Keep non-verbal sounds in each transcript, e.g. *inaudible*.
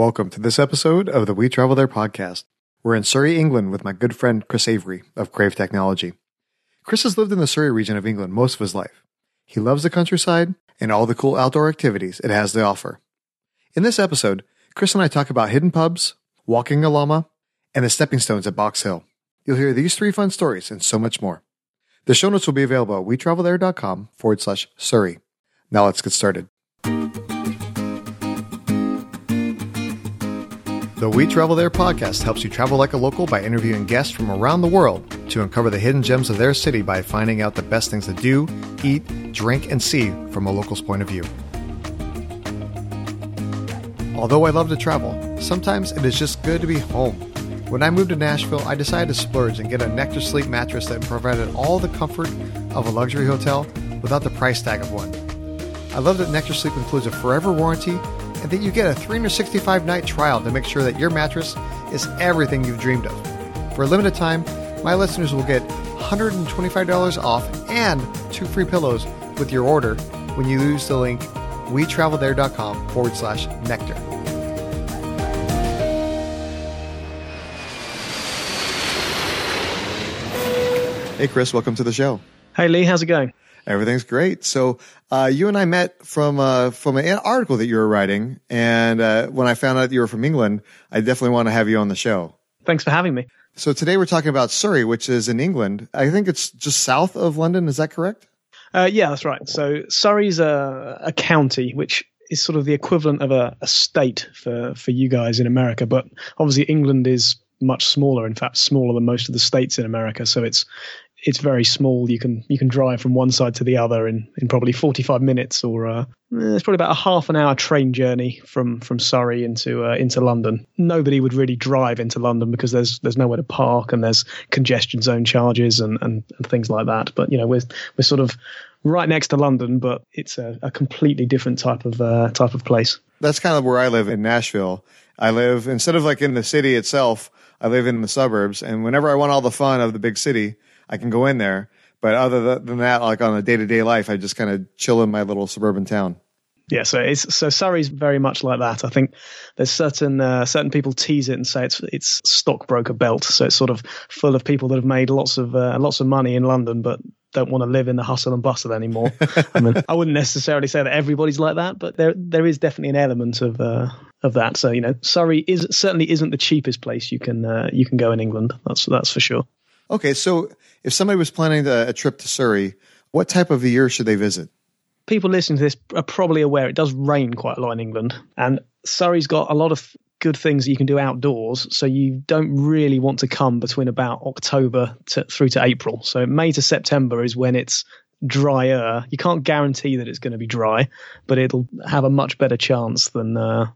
Welcome to this episode of the We Travel There podcast. We're in Surrey, England with my good friend Chris Avery of Chrave Technology. Chris has lived in the Surrey region of England most of his life. He loves the countryside and all the cool outdoor activities it has to offer. In this episode, Chris and I talk about hidden pubs, walking a llama, and the stepping stones at Box Hill. You'll hear these three fun stories and so much more. The show notes will be available at wetravelthere.com forward slash Surrey. Now let's get started. The We Travel There podcast helps you travel like a local by interviewing guests from around the world to uncover the hidden gems of their city by finding out the best things to do, eat, drink, and see from a local's point of view. Although I love to travel, sometimes it is just good to be home. When I moved to Nashville, I decided to splurge and get a Nectar Sleep mattress that provided all the comfort of a luxury hotel without the price tag of one. I love that Nectar Sleep includes a forever warranty and that you get a 365 night trial to make sure that your mattress is everything you've dreamed of. For a limited time, my listeners will get $125 off and two free pillows with your order when you use the link wetravelthere.com forward slash nectar. Hey, Chris, welcome to the show. Hey, Lee, how's it going? Everything's great. So, uh, you and I met from uh, from an article that you were writing, and uh, when I found out you were from England, I definitely want to have you on the show. Thanks for having me. So today we're talking about Surrey, which is in England. I think it's just south of London. Is that correct? Uh, yeah, that's right. So Surrey's a, a county, which is sort of the equivalent of a, a state for for you guys in America, but obviously England is much smaller. In fact, smaller than most of the states in America. So it's it's very small. You can you can drive from one side to the other in, in probably 45 minutes, or uh, it's probably about a half an hour train journey from from Surrey into uh, into London. Nobody would really drive into London because there's there's nowhere to park and there's congestion zone charges and, and, and things like that. But you know we're we're sort of right next to London, but it's a, a completely different type of uh, type of place. That's kind of where I live in Nashville. I live instead of like in the city itself, I live in the suburbs, and whenever I want all the fun of the big city I can go in there. But other than that, like on a day to day life, I just kind of chill in my little suburban town. Yeah, so it's so Surrey's very much like that. I think there's certain uh, certain people tease it and say it's it's stockbroker belt. So it's sort of full of people that have made lots of uh, lots of money in London, but don't want to live in the hustle and bustle anymore. *laughs* I mean, I wouldn't necessarily say that everybody's like that, but there there is definitely an element of uh, of that. So you know, Surrey is certainly isn't the cheapest place you can uh, you can go in England. That's that's for sure. Okay, so if somebody was planning a trip to Surrey, what type of a year should they visit? People listening to this are probably aware it does rain quite a lot in England, and Surrey's got a lot of good things you can do outdoors. So you don't really want to come between about October to, through to April. So May to September is when it's drier. You can't guarantee that it's going to be dry, but it'll have a much better chance than uh,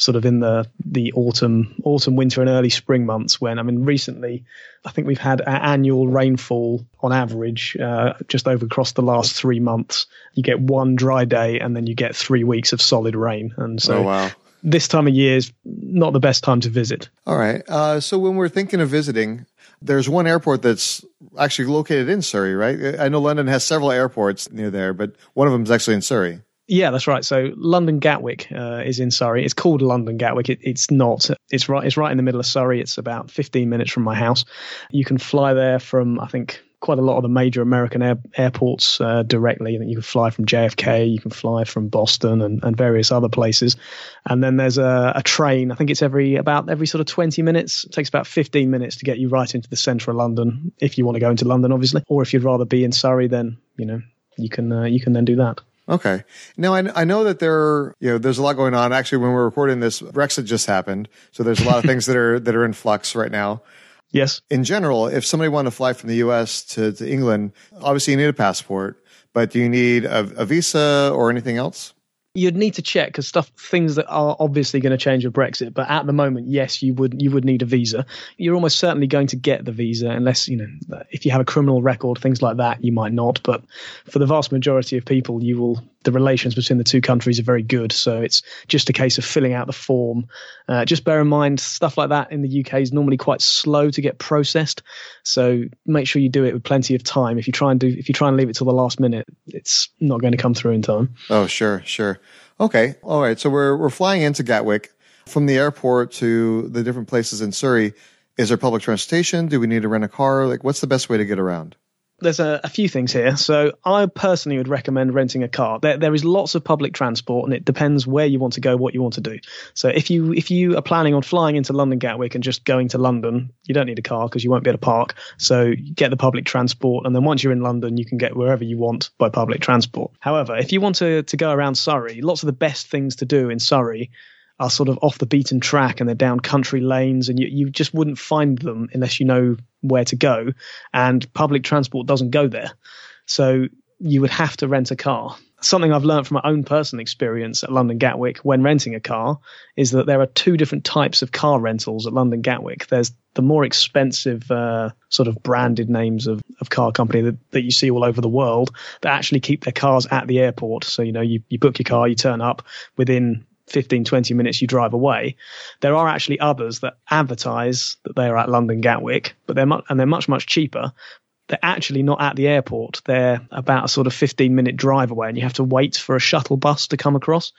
sort of in the the autumn autumn winter and early spring months when i mean recently i think we've had annual rainfall on average uh, just over across the last three months. You get one dry day and then you get three weeks of solid rain. And so oh, wow. this time of year is not the best time to visit. All right. Uh, so when we're thinking of visiting there's one airport that's actually located in surrey right? I know london has several airports near there but one of them is actually in surrey yeah, that's right. So London Gatwick uh, is in Surrey. It's called London Gatwick. It, it's not. It's right. It's right in the middle of Surrey. It's about 15 minutes from my house. You can fly there from I think quite a lot of the major American air, airports uh, directly. You can fly from JFK, you can fly from Boston and, and various other places. And then there's a, a, train. I think it's every about every sort of 20 minutes. It takes about 15 minutes to get you right into the centre of London if you want to go into London, obviously. Or if you'd rather be in Surrey, then you know you can uh, you can then do that. Okay. Now I, I know that there, you know, there's a lot going on. Actually, when we're recording this, Brexit just happened, so there's a lot of things that are that are in flux right now. *laughs* Yes. In general, if somebody wanted to fly from the U.S. to, to England, obviously you need a passport, but do you need a, a visa or anything else? You'd need to check because stuff things that are obviously going to change with Brexit. But at the moment, yes, you would you would need a visa. You're almost certainly going to get the visa unless you know if you have a criminal record, things like that. You might not, but for the vast majority of people, you will. The relations between the two countries are very good, so it's just a case of filling out the form. Uh, just bear in mind, stuff like that in the UK is normally quite slow to get processed, so make sure you do it with plenty of time. If you try and do, if you try and leave it till the last minute, it's not going to come through in time. Oh, sure, sure. Okay. All right. So we're we're flying into Gatwick. From the airport to the different places in Surrey, is there public transportation? Do we need to rent a car? Like, what's the best way to get around? There's a, a, few things here. So I personally would recommend renting a car. There, there is lots of public transport, and it depends where you want to go, what you want to do. So if you if you are planning on flying into London Gatwick and just going to London, you don't need a car because you won't be able to park. So get the public transport, and then once you're in London, you can get wherever you want by public transport. However, if you want to to go around Surrey, lots of the best things to do in Surrey are sort of off the beaten track and they're down country lanes and you, you just wouldn't find them unless you know where to go. And public transport doesn't go there. So you would have to rent a car. Something i've learned from my own personal experience at london gatwick when renting a car is that there are two different types of car rentals at london gatwick. There's the more expensive uh, sort of branded names of, of car company that, that you see all over the world that actually keep their cars at the airport. So you know you, you book your car you turn up within 15, 20 minutes you drive away. There are actually others that advertise that they are at London Gatwick, but they're mu- and they're much, much cheaper. They're actually not at the airport. They're about a sort of 15 minute drive away and you have to wait for a shuttle bus to come across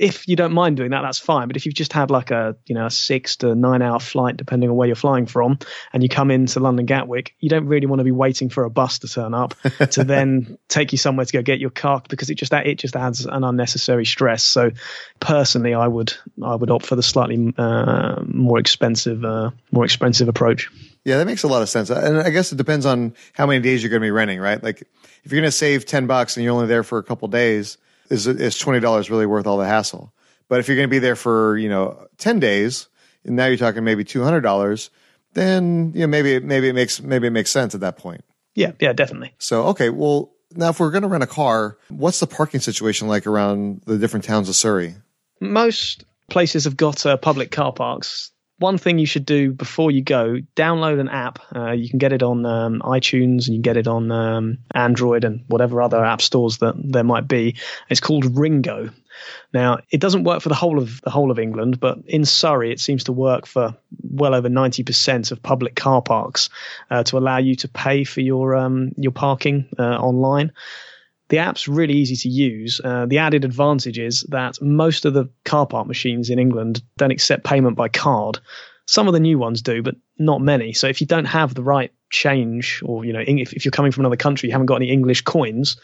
if you don't mind doing that, that's fine. But if you've just had like a you know a six to nine hour flight, depending on where you're flying from, and you come into London Gatwick, you don't really want to be waiting for a bus to turn up *laughs* to then take you somewhere to go get your car because it just that it just adds an unnecessary stress. So personally, I would I would opt for the slightly uh, more expensive uh, more expensive approach. Yeah, that makes a lot of sense. And I guess it depends on how many days you're going to be renting, right? Like if you're going to save 10 bucks and you're only there for a couple days, is is twenty dollars really worth all the hassle? But if you're going to be there for you know ten days, and now you're talking maybe two hundred dollars, then you know maybe maybe it makes maybe it makes sense at that point. Yeah, yeah, definitely. So okay, well now if we're going to rent a car, what's the parking situation like around the different towns of Surrey? Most places have got uh, public car parks one thing you should do before you go download an app. Uh, you can get it on um, itunes and you can get it on um, android and whatever other app stores that there might be. It's called RingGo. Now it doesn't work for the whole of the whole of england but in surrey it seems to work for well over 90% of public car parks uh, to allow you to pay for your um, your parking uh, online the app's really easy to use. Uh, the added advantage is that most of the car park machines in England don't accept payment by card. Some of the new ones do, but not many. So if you don't have the right change, or you know, if, if you're coming from another country, you haven't got any English coins,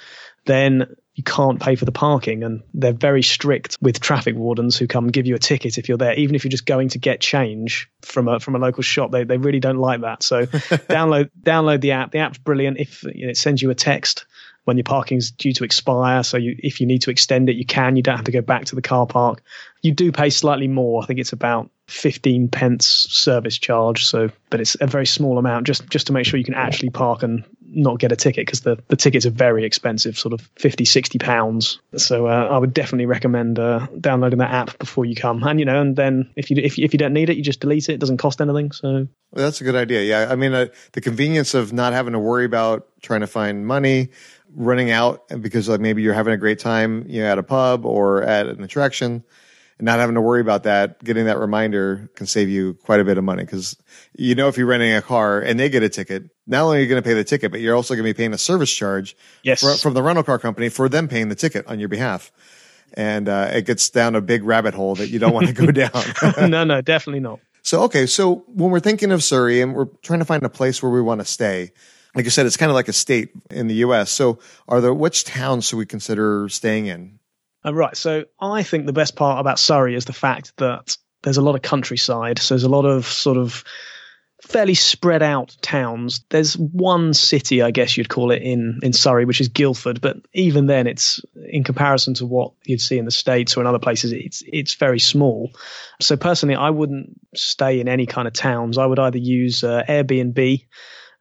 then you can't pay for the parking. And they're very strict with traffic wardens who come and give you a ticket if you're there, even if you're just going to get change from a from a local shop. They they really don't like that. So *laughs* download download the app. The app's brilliant. If you know, it sends you a text when your parking's due to expire. So you, if you need to extend it, you can. You don't have to go back to the car park. You do pay slightly more. I think it's about 15 pence service charge. So, but it's a very small amount just, just to make sure you can actually park and not get a ticket because the, the tickets are very expensive, sort of 50, 60 pounds. So uh, I would definitely recommend uh, downloading that app before you come. And, you know, and then if you, if, if you don't need it, you just delete it. It doesn't cost anything. So well, that's a good idea. Yeah. I mean, uh, the convenience of not having to worry about trying to find money, running out because like maybe you're having a great time, you know, at a pub or at an attraction and not having to worry about that, getting that reminder can save you quite a bit of money because you know if you're renting a car and they get a ticket, not only are you going to pay the ticket, but you're also going to be paying a service charge yes. for, from the rental car company for them paying the ticket on your behalf. And uh, it gets down a big rabbit hole that you don't want to go *laughs* down. *laughs* no, no, definitely not. So, okay. So when we're thinking of Surrey and we're trying to find a place where we want to stay, like I said, it's kind of like a state in the U.S. So, are there which towns should we consider staying in? Uh, right. So, I think the best part about Surrey is the fact that there's a lot of countryside. So, there's a lot of sort of fairly spread out towns. There's one city, I guess you'd call it, in in Surrey, which is Guildford. But even then, it's in comparison to what you'd see in the states or in other places, it's it's very small. So, personally, I wouldn't stay in any kind of towns. I would either use uh, Airbnb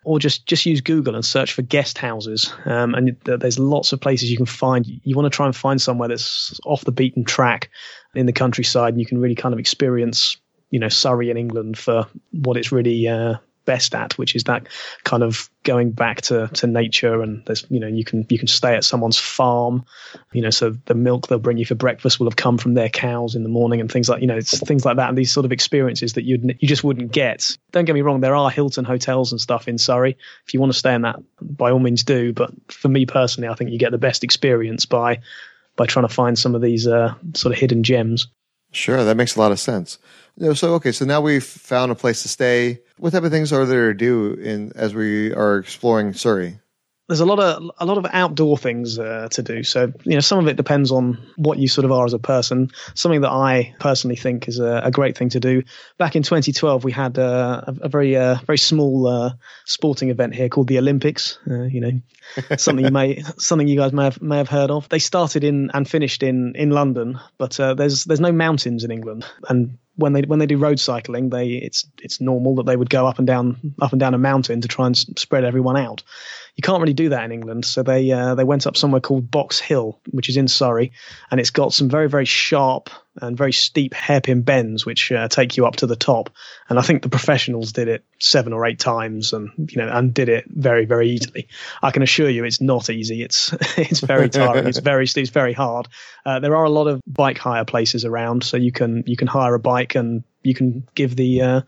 or just just use Google and search for guest houses. Um, and there's lots of places you can find. You want to try and find somewhere that's off the beaten track in the countryside, and you can really kind of experience, you know, Surrey in England for what it's really uh, best at, which is that kind of going back to, to nature and there's you know you can you can stay at someone's farm, you know, so the milk they'll bring you for breakfast will have come from their cows in the morning and things like you know things like that and these sort of experiences that you you just wouldn't get. Don't get me wrong, there are Hilton hotels and stuff in Surrey. If you want to stay in that, by all means do. But for me personally, I think you get the best experience by by trying to find some of these uh, sort of hidden gems. Sure, that makes a lot of sense. So okay, so now we've found a place to stay. What type of things are there to do in as we are exploring Surrey? There's a lot of a lot of outdoor things uh, to do. So you know, some of it depends on what you sort of are as a person. Something that I personally think is a, a great thing to do. Back in 2012, we had uh, a, a, very uh, very small uh, sporting event here called the Olympics. Uh, you know, *laughs* something you may something you guys may have may have heard of. They started in and finished in in London, but uh, there's there's no mountains in England, and when they when they do road cycling, they it's it's normal that they would go up and down up and down a mountain to try and spread everyone out you can't really do that in England. So they uh, they went up somewhere called Box Hill, which is in Surrey, and it's got some very very sharp and very steep hairpin bends, which uh, take you up to the top. And I think the professionals did it seven or eight times, and you know, and did it very very easily. I can assure you, it's not easy. It's *laughs* it's very tiring. it's very it's very hard. Uh, there are a lot of bike hire places around, so you can you can hire a bike and you can give the uh,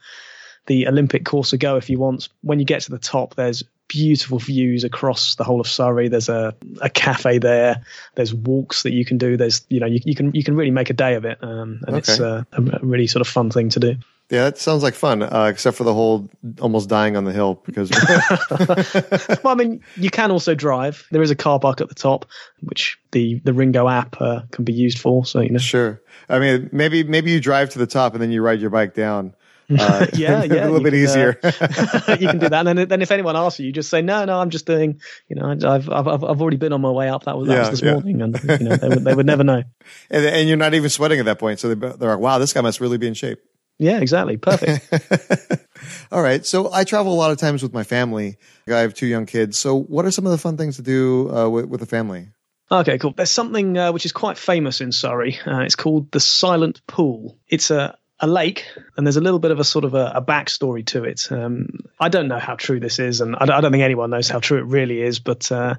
the Olympic course a go if you want. When you get to the top, there's beautiful views across the whole of Surrey. There's a, a cafe there. There's walks that you can do. There's you know you, you can you can really make a day of it, um, and okay. it's uh, a, a, really sort of fun thing to do. Yeah, that sounds like fun, uh, except for the whole almost dying on the hill because. *laughs* *laughs* well, I mean, you can also drive. There is a car park at the top, which the the RingGo app uh, can be used for. So you know. Sure. I mean, maybe maybe you drive to the top and then you ride your bike down. Uh, *laughs* *laughs* yeah, yeah, a little bit can, easier. Uh, *laughs* you can do that, and then, then if anyone asks you, you just say, "No, no, I'm just doing." You know, I've I've I've already been on my way up. That was that yeah, was this yeah. morning, and you know, they would they would never know. And, and you're not even sweating at that point, so they, they're like, "Wow, this guy must really be in shape." Yeah, exactly. Perfect. All right. So I travel a lot of times with my family. I have two young kids. So what are some of the fun things to do uh, with, with the family? Okay, cool. There's something uh, which is quite famous in Surrey. Uh, it's called the Silent Pool. It's a a lake, and there's a little bit of a sort of a, a backstory to it. Um, I don't know how true this is, and I don't, I don't, think anyone knows how true it really is, but uh,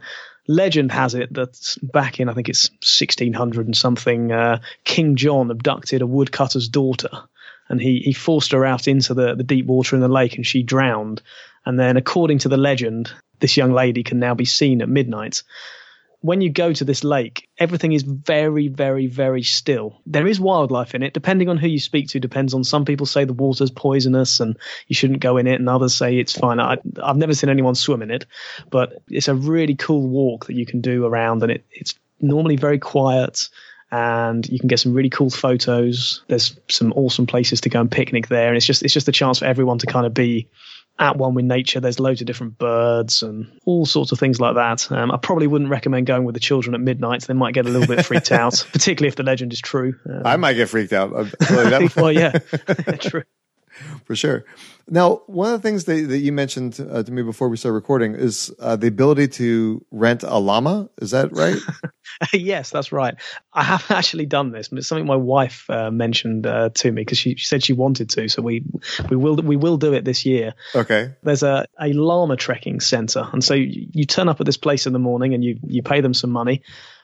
legend has it that back in, I think it's 1600 and something, uh, King John abducted a woodcutter's daughter, and he, he forced her out into the, the deep water in the lake, and she drowned. And then, according to the legend, this young lady can now be seen at midnight when you go to this lake, everything is very, very, very still. There is wildlife in it, depending on who you speak to. Depends on some people say the water's poisonous and you shouldn't go in it, and others say it's fine. I, have never seen anyone swim in it, but it's a really cool walk that you can do around, and it, it's normally very quiet. And you can get some really cool photos. There's some awesome places to go and picnic there, and it's just it's just a chance for everyone to kind of be at one with nature. There's loads of different birds and all sorts of things like that. Um, I probably wouldn't recommend going with the children at midnight. They might get a little bit freaked out, *laughs* particularly if the legend is true. Um, I might get freaked out. *laughs* well, yeah, *laughs* true. For sure. Now, one of the things that, that you mentioned uh, to me before we started recording is uh, the ability to rent a llama. Is that right? *laughs* yes, that's right. I have *laughs* actually done this. It's something my wife uh, mentioned uh, to me because she, she, said she wanted to. So we we will we will do it this year. Okay. There's a, a llama trekking center, and so you, you turn up at this place in the morning and you you pay them some money,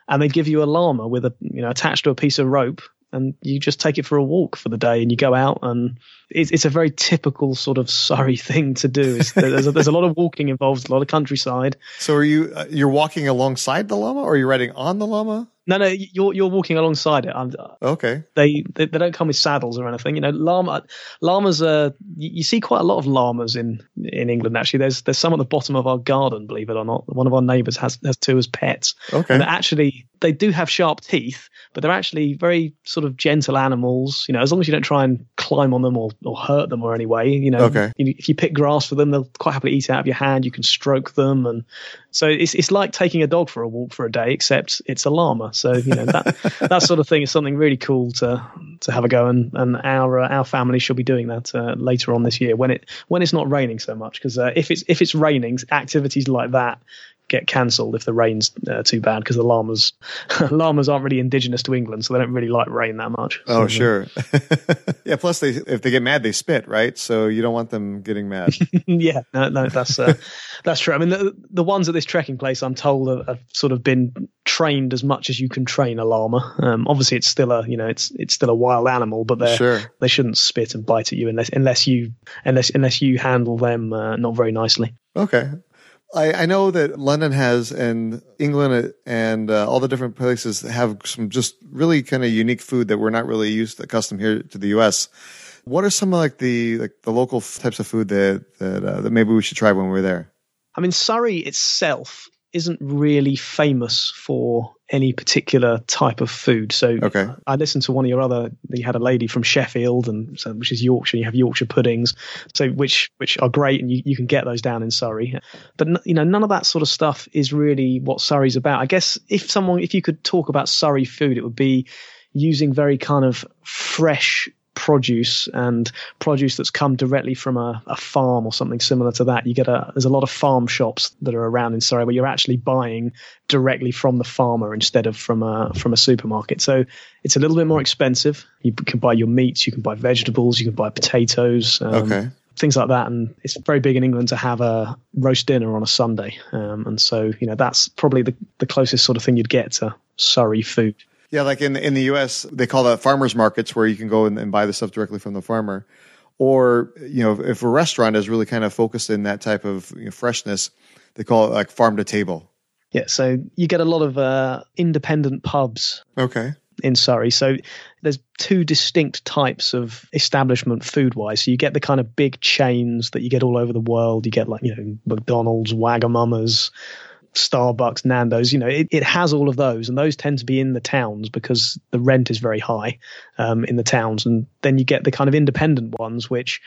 and they give you a llama with a you know attached to a piece of rope and you just take it for a walk for the day and you go out and it's, it's a very typical sort of Surrey *laughs* thing to do. There's a, there's a lot of walking involved, a lot of countryside. So are you uh, you're walking alongside the llama, or are you riding on the llama? No, no, you're you're walking alongside it. I'm, okay. They, they, they don't come with saddles or anything. You know, llama llamas are. You, you, see quite a lot of llamas in in England. Actually, there's there's some at the bottom of our garden. Believe it or not, one of our neighbours has has two as pets. Okay. And actually, they do have sharp teeth, but they're actually very sort of gentle animals. You know, as long as you don't try and climb on them or or hurt them or any way. You know, okay. if you pick grass for them, they'll quite happily eat it out of your hand. You can stroke them, and so it's it's like taking a dog for a walk for a day, except it's a llama. So you know that *laughs* that sort of thing is something really cool to to have a go, and and our uh, our family should be doing that uh, later on this year when it when it's not raining so much. Because uh, if it's if it's raining, activities like that get cancelled if the rain's uh, too bad because the llamas *laughs* llamas aren't really indigenous to England, so they don't really like rain that much. Oh, so, sure. *laughs* yeah. Plus, they if they get mad, they spit, right? So you don't want them getting mad. *laughs* yeah. No, no, that's uh, that's true. I mean, the the ones at this trekking place, I'm told, have, have, sort of been trained as much as you can train a llama. Um, obviously, it's still a you know it's it's still a wild animal, but they sure. they shouldn't spit and bite at you unless unless you unless unless you handle them uh, not very nicely. Okay. I, I know that London has and England and uh, all the different places have some just really kind of unique food that we're not really used to, accustomed here to the U.S. What are some of like the like the local types of food that that, uh, that maybe we should try when we're there? I mean, Surrey itself isn't really famous for any particular type of food. So okay. I listened to one of your other. You had a lady from Sheffield, and so, which is Yorkshire. You have Yorkshire puddings, so which which are great, and you, you can get those down in Surrey. But you know, none of that sort of stuff is really what Surrey's about. I guess if someone, if you could talk about Surrey food, it would be using very kind of fresh produce and produce that's come directly from a, a, farm or something similar to that. You get a there's a lot of farm shops that are around in Surrey where you're actually buying directly from the farmer instead of from a from a supermarket. So it's a little bit more expensive. You can buy your meats, you can buy vegetables, you can buy potatoes. Um, okay. Things like that, and it's very big in England to have a roast dinner on a Sunday, um, and so you know that's probably the, the closest sort of thing you'd get to Surrey food. Yeah, like in in the U.S., they call that farmers markets, where you can go and, and buy the stuff directly from the farmer. Or you know, if a restaurant is really kind of focused in that type of you know, freshness, they call it like farm to table. Yeah, so you get a lot of uh, independent pubs. Okay. In Surrey, so there's two distinct types of establishment food wise. So you get the kind of big chains that you get all over the world. You get like you know McDonald's, Wagamama's, Starbucks, Nando's, you know, it, it has all of those, and those tend to be in the towns because the rent is very high um, in the towns. And then you get the kind of independent ones, which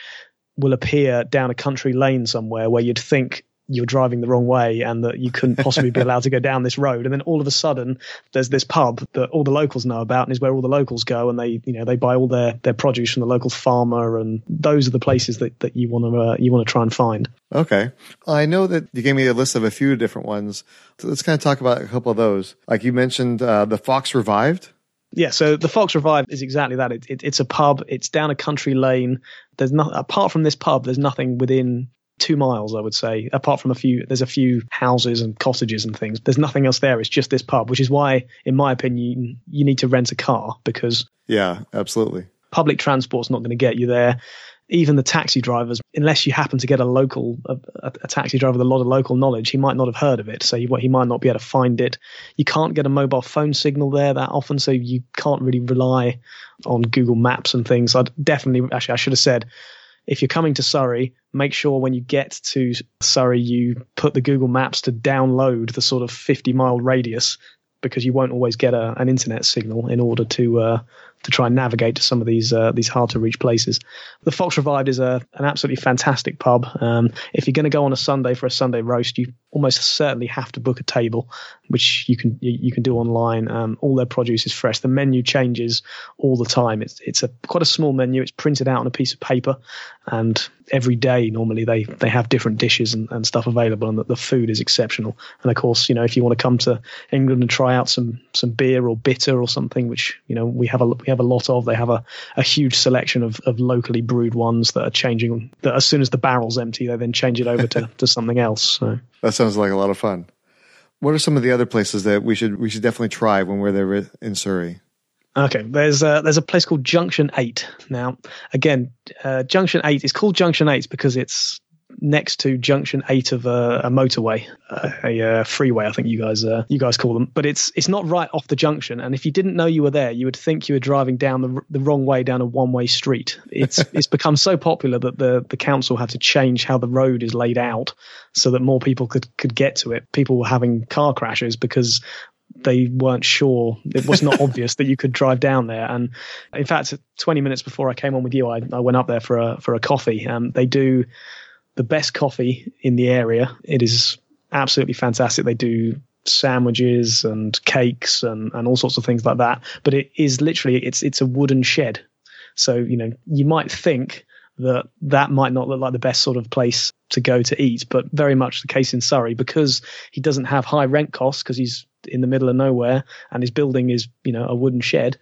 will appear down a country lane somewhere where you'd think you were driving the wrong way and that you couldn't possibly be *laughs* allowed to go down this road. And then all of a sudden, there's this pub that all the locals know about and is where all the locals go and they, you know, they buy all their, their produce from the local farmer. And those are the places that, that you want to, uh, you want to try and find. Okay. I know that you gave me a list of a few different ones. So let's kind of talk about a couple of those. Like you mentioned, uh, the Fox Revived. Yeah, so the Fox Revived is exactly that. It, it, it's a pub. It's down a country lane. There's not apart from this pub. There's nothing within two miles, I would say, apart from a few, there's a few houses and cottages and things. There's nothing else there. It's just this pub, which is why, in my opinion, you need to rent a car because. Yeah, absolutely. Public transport's not going to get you there. Even the taxi drivers, unless you happen to get a local, a, a, taxi driver with a lot of local knowledge, he might not have heard of it. So he, he might not be able to find it. You can't get a mobile phone signal there that often. So you can't really rely on Google Maps and things. I'd definitely, actually, I should have said, if you're coming to Surrey, make sure when you get to Surrey, you put the Google Maps to download the sort of 50 mile radius because you won't always get a, an internet signal in order to uh, to try and navigate to some of these uh, these hard to reach places. The Fox Revived is a an absolutely fantastic pub. Um, if you're going to go on a Sunday for a Sunday roast, you almost certainly have to book a table, which you can you can do online. Um, all their produce is fresh. The menu changes all the time. It's it's a quite a small menu. It's printed out on a piece of paper, and every day normally they they have different dishes and, and stuff available, and the, the food is exceptional. And of course, you know if you want to come to England and try out some some beer or bitter or something, which you know we have a we have a lot of. They have a, a huge selection of, of locally brewed ones that are changing. That as soon as the barrel's empty, they then change it over to, *laughs* to something else. So that sounds like a lot of fun. What are some of the other places that we should we should definitely try when we're there in Surrey? Okay, there's a, there's a place called Junction Eight. Now, again, uh, Junction Eight is called Junction Eight because it's next to junction eight of a, a motorway, a, a, uh, freeway, I think you guys uh, you guys call them. But it's it's not right off the junction, and if you didn't know you were there, you would think you were driving down the the wrong way down a one way street. It's *laughs* it's become so popular that the the council had to change how the road is laid out so that more people could could get to it. People were having car crashes because they weren't sure. It was not *laughs* obvious that you could drive down there. And in fact, 20 minutes before I came on with you, I, I went up there for a for a coffee. Um, they do the best coffee in the area. It is absolutely fantastic. They do sandwiches and cakes and, and all sorts of things like that. But it is literally it's it's a wooden shed. So you know you might think that that might not look like the best sort of place to go to eat, but very much the case in Surrey because he doesn't have high rent costs because he's in the middle of nowhere and his building is you know a wooden shed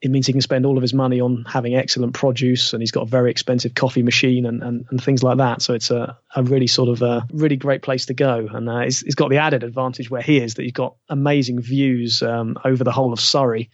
it means he can spend all of his money on having excellent produce and he's got a very expensive coffee machine and, and, and things like that. So it's a, a really sort of a really great place to go. And uh, he's, he's got the added advantage where he is that he's got amazing views um, over the whole of Surrey.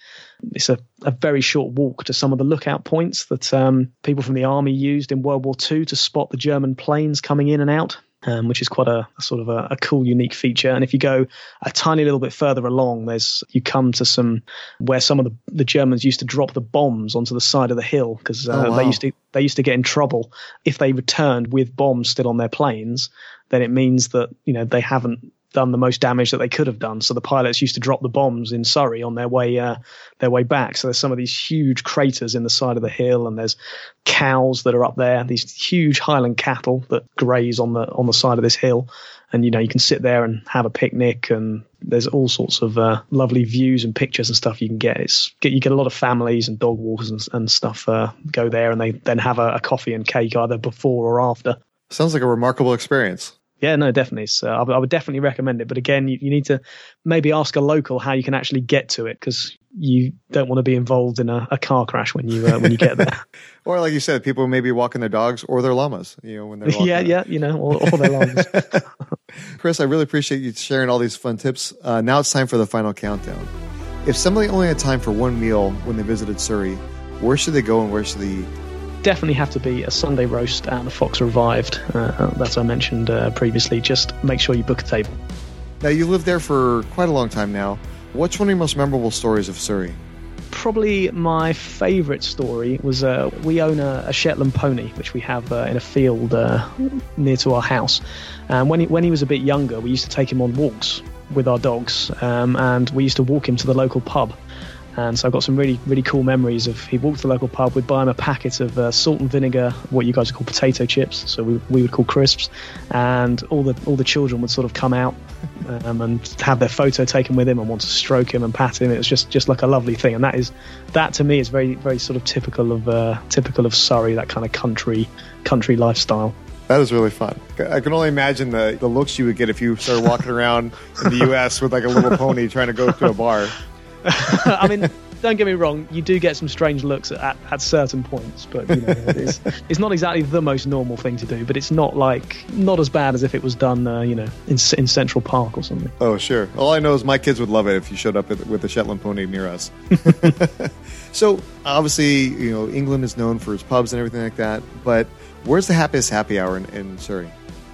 It's a, a very short walk to some of the lookout points that um, people from the army used in World War II to spot the German planes coming in and out. Um, which is quite a, a sort of a, a, cool, unique feature. And if you go a tiny little bit further along, there's you come to some where some of the, the Germans used to drop the bombs onto the side of the hill because uh, oh, wow. they used to they used to get in trouble if they returned with bombs still on their planes. Then it means that you know they haven't done the most damage that they could have done. So the pilots used to drop the bombs in Surrey on their way uh, their way back. So there's some of these huge craters in the side of the hill, and there's cows that are up there. These huge Highland cattle that graze on the on the side of this hill, and you know you can sit there and have a picnic, and there's all sorts of uh, lovely views and pictures and stuff you can get. It's you get a lot of families and dog walkers and, and stuff uh, go there, and they then have a, a coffee and cake either before or after. Sounds like a remarkable experience. Yeah, no, definitely. So I, I would definitely recommend it. But again, you, you, need to maybe ask a local how you can actually get to it because you don't want to be involved in a, a car crash when you uh, when you get there. *laughs* *laughs* or like you said, people may be walking their dogs or their llamas. You know, when they're *laughs* yeah, yeah, you know, or, or their llamas. Chris, I really appreciate you sharing all these fun tips. Uh, now it's time for the final countdown. If somebody only had time for one meal when they visited Surrey, where should they go and where should they eat? Definitely have to be a Sunday roast at the Fox Revived, uh, as I mentioned uh, previously. Just make sure you book a table. Now, you lived there for quite a long time now. What's one of your most memorable stories of Surrey? Probably my favourite story was uh, we own a, a, Shetland pony, which we have uh, in a field uh, near to our house. And when he, when he was a bit younger, we used to take him on walks with our dogs, um, and we used to walk him to the local pub. And so I've got some really, really cool memories of he walked to the local pub, we'd buy him a packet of uh, salt and vinegar, what you guys would call potato chips, so we, we would call crisps, and all the all the children would sort of come out um, and have their photo taken with him and want to stroke him and pat him. It was just, just like a lovely thing, and that is that to me is very very sort of typical of uh, typical of Surrey, that kind of country country lifestyle. That is really fun. I can only imagine the, the looks you would get if you started walking *laughs* around in the U.S. with like a little pony trying to go to a bar. *laughs* I mean, don't get me wrong, you do get some strange looks at, at certain points, but you know, *laughs* it's, it's not exactly the most normal thing to do. But it's not like not as bad as if it was done, uh, you know, in in Central Park or something. Oh, sure. All I know is my kids would love it if you showed up with a Shetland pony near us. *laughs* so obviously, you know, England is known for its pubs and everything like that. But where's the happiest happy hour in, in Surrey?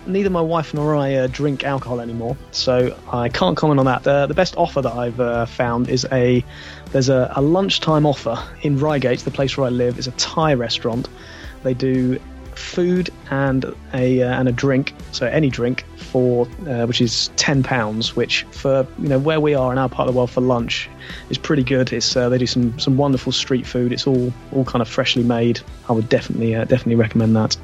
Neither my wife nor I uh, drink alcohol anymore, so I can't comment on that. The, best offer that I've uh, found is a there's a, a, lunchtime offer in Reigate, the place where I live. It's a Thai restaurant. They do food and a uh, and a drink, so any drink for uh, which is ten pounds, which for you know where we are in our part of the world for lunch is pretty good. It's uh, they do some some wonderful street food. It's all all kind of freshly made. I would definitely definitely recommend that.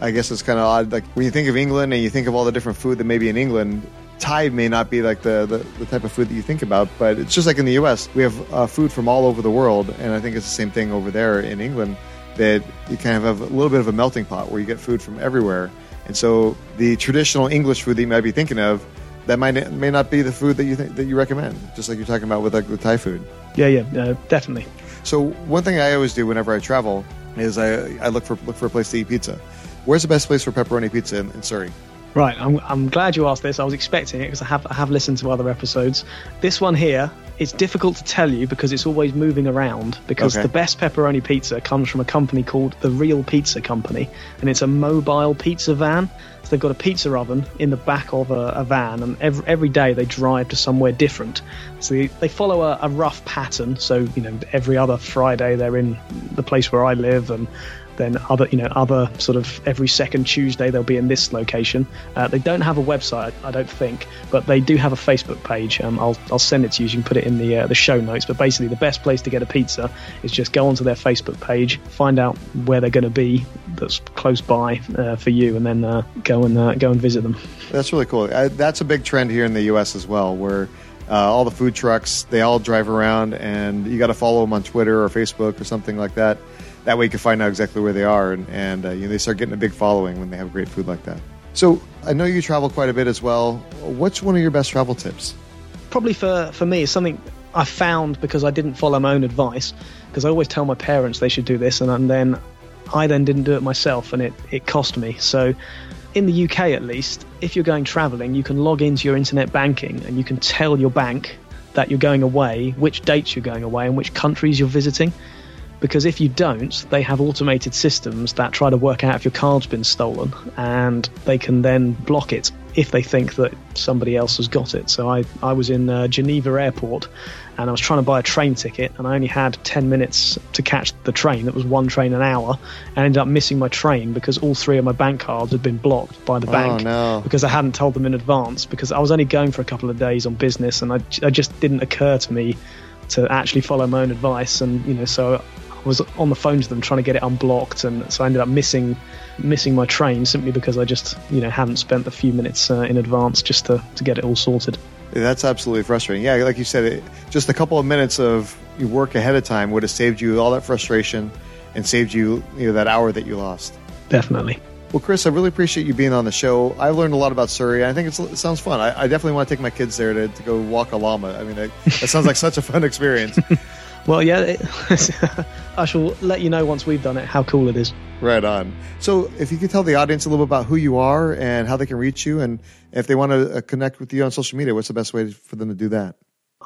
I guess it's kind of odd. Like when you think of England and you think of all the different food that may be in England, Thai may not be like the, the, the, type of food that you think about, but it's just like in the US. We have uh, food from all over the world, and I think it's the same thing over there in England that you kind of have a little bit of a melting pot where you get food from everywhere. And so the traditional English food that you might be thinking of, that might may not be the food that you think that you recommend, just like you're talking about with like the Thai food. Yeah, yeah, uh, definitely. So one thing I always do whenever I travel is I, I look for look for a place to eat pizza. Where's the best place for pepperoni pizza in, in Surrey? Right, I'm, I'm glad you asked this. I was expecting it because I have I have listened to other episodes. This one here, it's difficult to tell you because it's always moving around. Because okay. the best pepperoni pizza comes from a company called the Real Pizza Company, and it's a mobile pizza van. So they've got a pizza oven in the back of a, a van, and every, every day they drive to somewhere different. So they, they follow a, a rough pattern. So you know, every other Friday they're in the place where I live, and then other you know other sort of every second Tuesday they'll be in this location. Uh, they don't have a website, I don't think, but they do have a Facebook page. Um, I'll I'll send it to you. You can put it in the uh, the show notes. But basically, the best place to get a pizza is just go onto their Facebook page, find out where they're going to be that's close by uh, for you, and then uh, go and uh, go and visit them. That's really cool. Uh, that's a big trend here in the U.S. as well, where. all the food trucks, they all drive around, and you got to follow them on Twitter or Facebook or something like that that way you can find out exactly where they are, and, and uh, you know, they start getting a big following when they have great food like that. So I know you travel quite a bit as well. What's one of your best travel tips? Probably for, for me, it's something I found because I didn't follow my own advice. Because I always tell my parents they should do this, and, and then I then didn't do it myself, and it, it cost me. So in the UK at least, if you're going traveling, you can log into your internet banking and you can tell your bank that you're going away, which dates you're going away, and which countries you're visiting because if you don't, they have automated systems that try to work out if your card's been stolen and they can then block it if they think that somebody else has got it. So I, I was in uh, Geneva Airport and I was trying to buy a train ticket and I only had 10 minutes to catch the train. That was one train an hour. And I ended up missing my train because all three of my bank cards had been blocked by the Oh, bank no. because I hadn't told them in advance because I was only going for a couple of days on business and I, I just didn't occur to me to actually follow my own advice and you know so was on the phone to them trying to get it unblocked and so I ended up missing missing my train simply because I just you know hadn't spent the few minutes uh, in advance just to, to get it all sorted. That's absolutely frustrating. Yeah, like you said, it, just a couple of minutes of your work ahead of time would have saved you all that frustration and saved you, you know, that hour that you lost. Definitely. Well, Chris, I really appreciate you being on the show. I learned a lot about Surrey. I think it's, it sounds fun. I, I definitely want to take my kids there to, to go walk a llama. I mean, that, that sounds like such a fun experience. *laughs* Well, yeah, it, *laughs* I shall let you know once we've done it how cool it is. Right on. So, if you could tell the audience a little bit about who you are and how they can reach you, and if they want to uh, connect with you on social media, what's the best way for them to do that?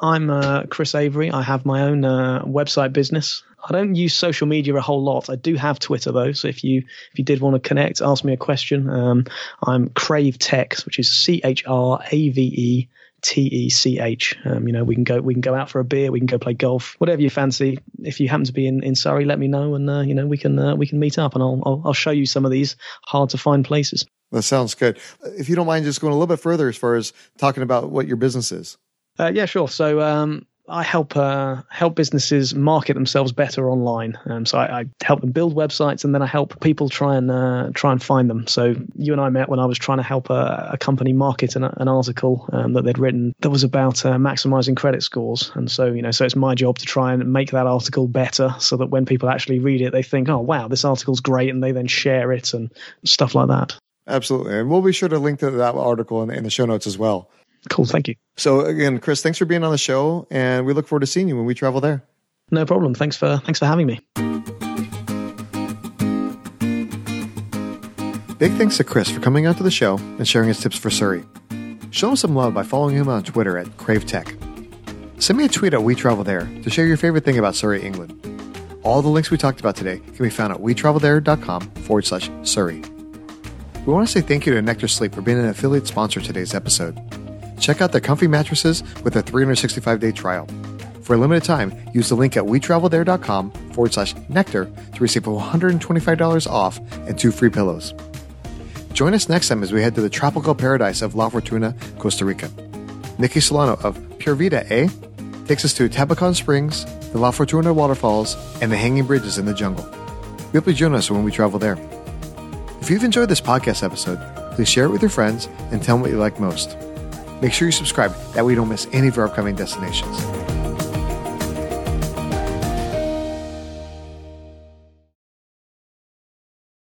I'm uh, Chris Avery. I have my own uh, website business. I don't use social media a whole lot. I do have Twitter though, so if you if you did want to connect, ask me a question. Um, I'm Chrave Tech, which is C H R A V E T E C H. Um, you know, we can go we can go out for a beer, we can go play golf, whatever you fancy. If you happen to be in, in Surrey, let me know, and uh, you know we can uh, we can meet up, and I'll, I'll I'll show you some of these hard to find places. That sounds good. If you don't mind just going a little bit further as far as talking about what your business is. Uh, yeah, sure. So um, I help uh, help businesses market themselves better online. Um, so I, I help them build websites, and then I help people try and uh, try and find them. So you and I met when I was trying to help a, a company market an, an article um, that they'd written that was about uh, maximizing credit scores. And so you know, so it's my job to try and make that article better, so that when people actually read it, they think, "Oh, wow, this article's great," and they then share it and stuff like that. Absolutely. And we'll be sure to link to that article in, in the show notes as well. Cool, thank you. So again, Chris, thanks for being on the show, and we look forward to seeing you when we travel there. No problem. Thanks for thanks for having me. Big thanks to Chris for coming onto the show and sharing his tips for Surrey. Show him some love by following him on Twitter at Chrave Tech. Send me a tweet at We Travel There to share your favorite thing about Surrey, England. All the links we talked about today can be found at wetravelthere.com forward slash Surrey. We want to say thank you to Nectar Sleep for being an affiliate sponsor of today's episode. Check out their comfy mattresses with a 365 day trial. For a limited time, use the link at wetravelthere.com forward slash nectar to receive $125 off and two free pillows. Join us next time as we head to the tropical paradise of La Fortuna, Costa Rica. Nikki Solano of Pura Vida, eh? Takes us to Tabacon Springs, the La Fortuna waterfalls, and the hanging bridges in the jungle. We hope you join us when we travel there. If you've enjoyed this podcast episode, please share it with your friends and tell them what you like most. Make sure you subscribe, that way you don't miss any of our upcoming destinations.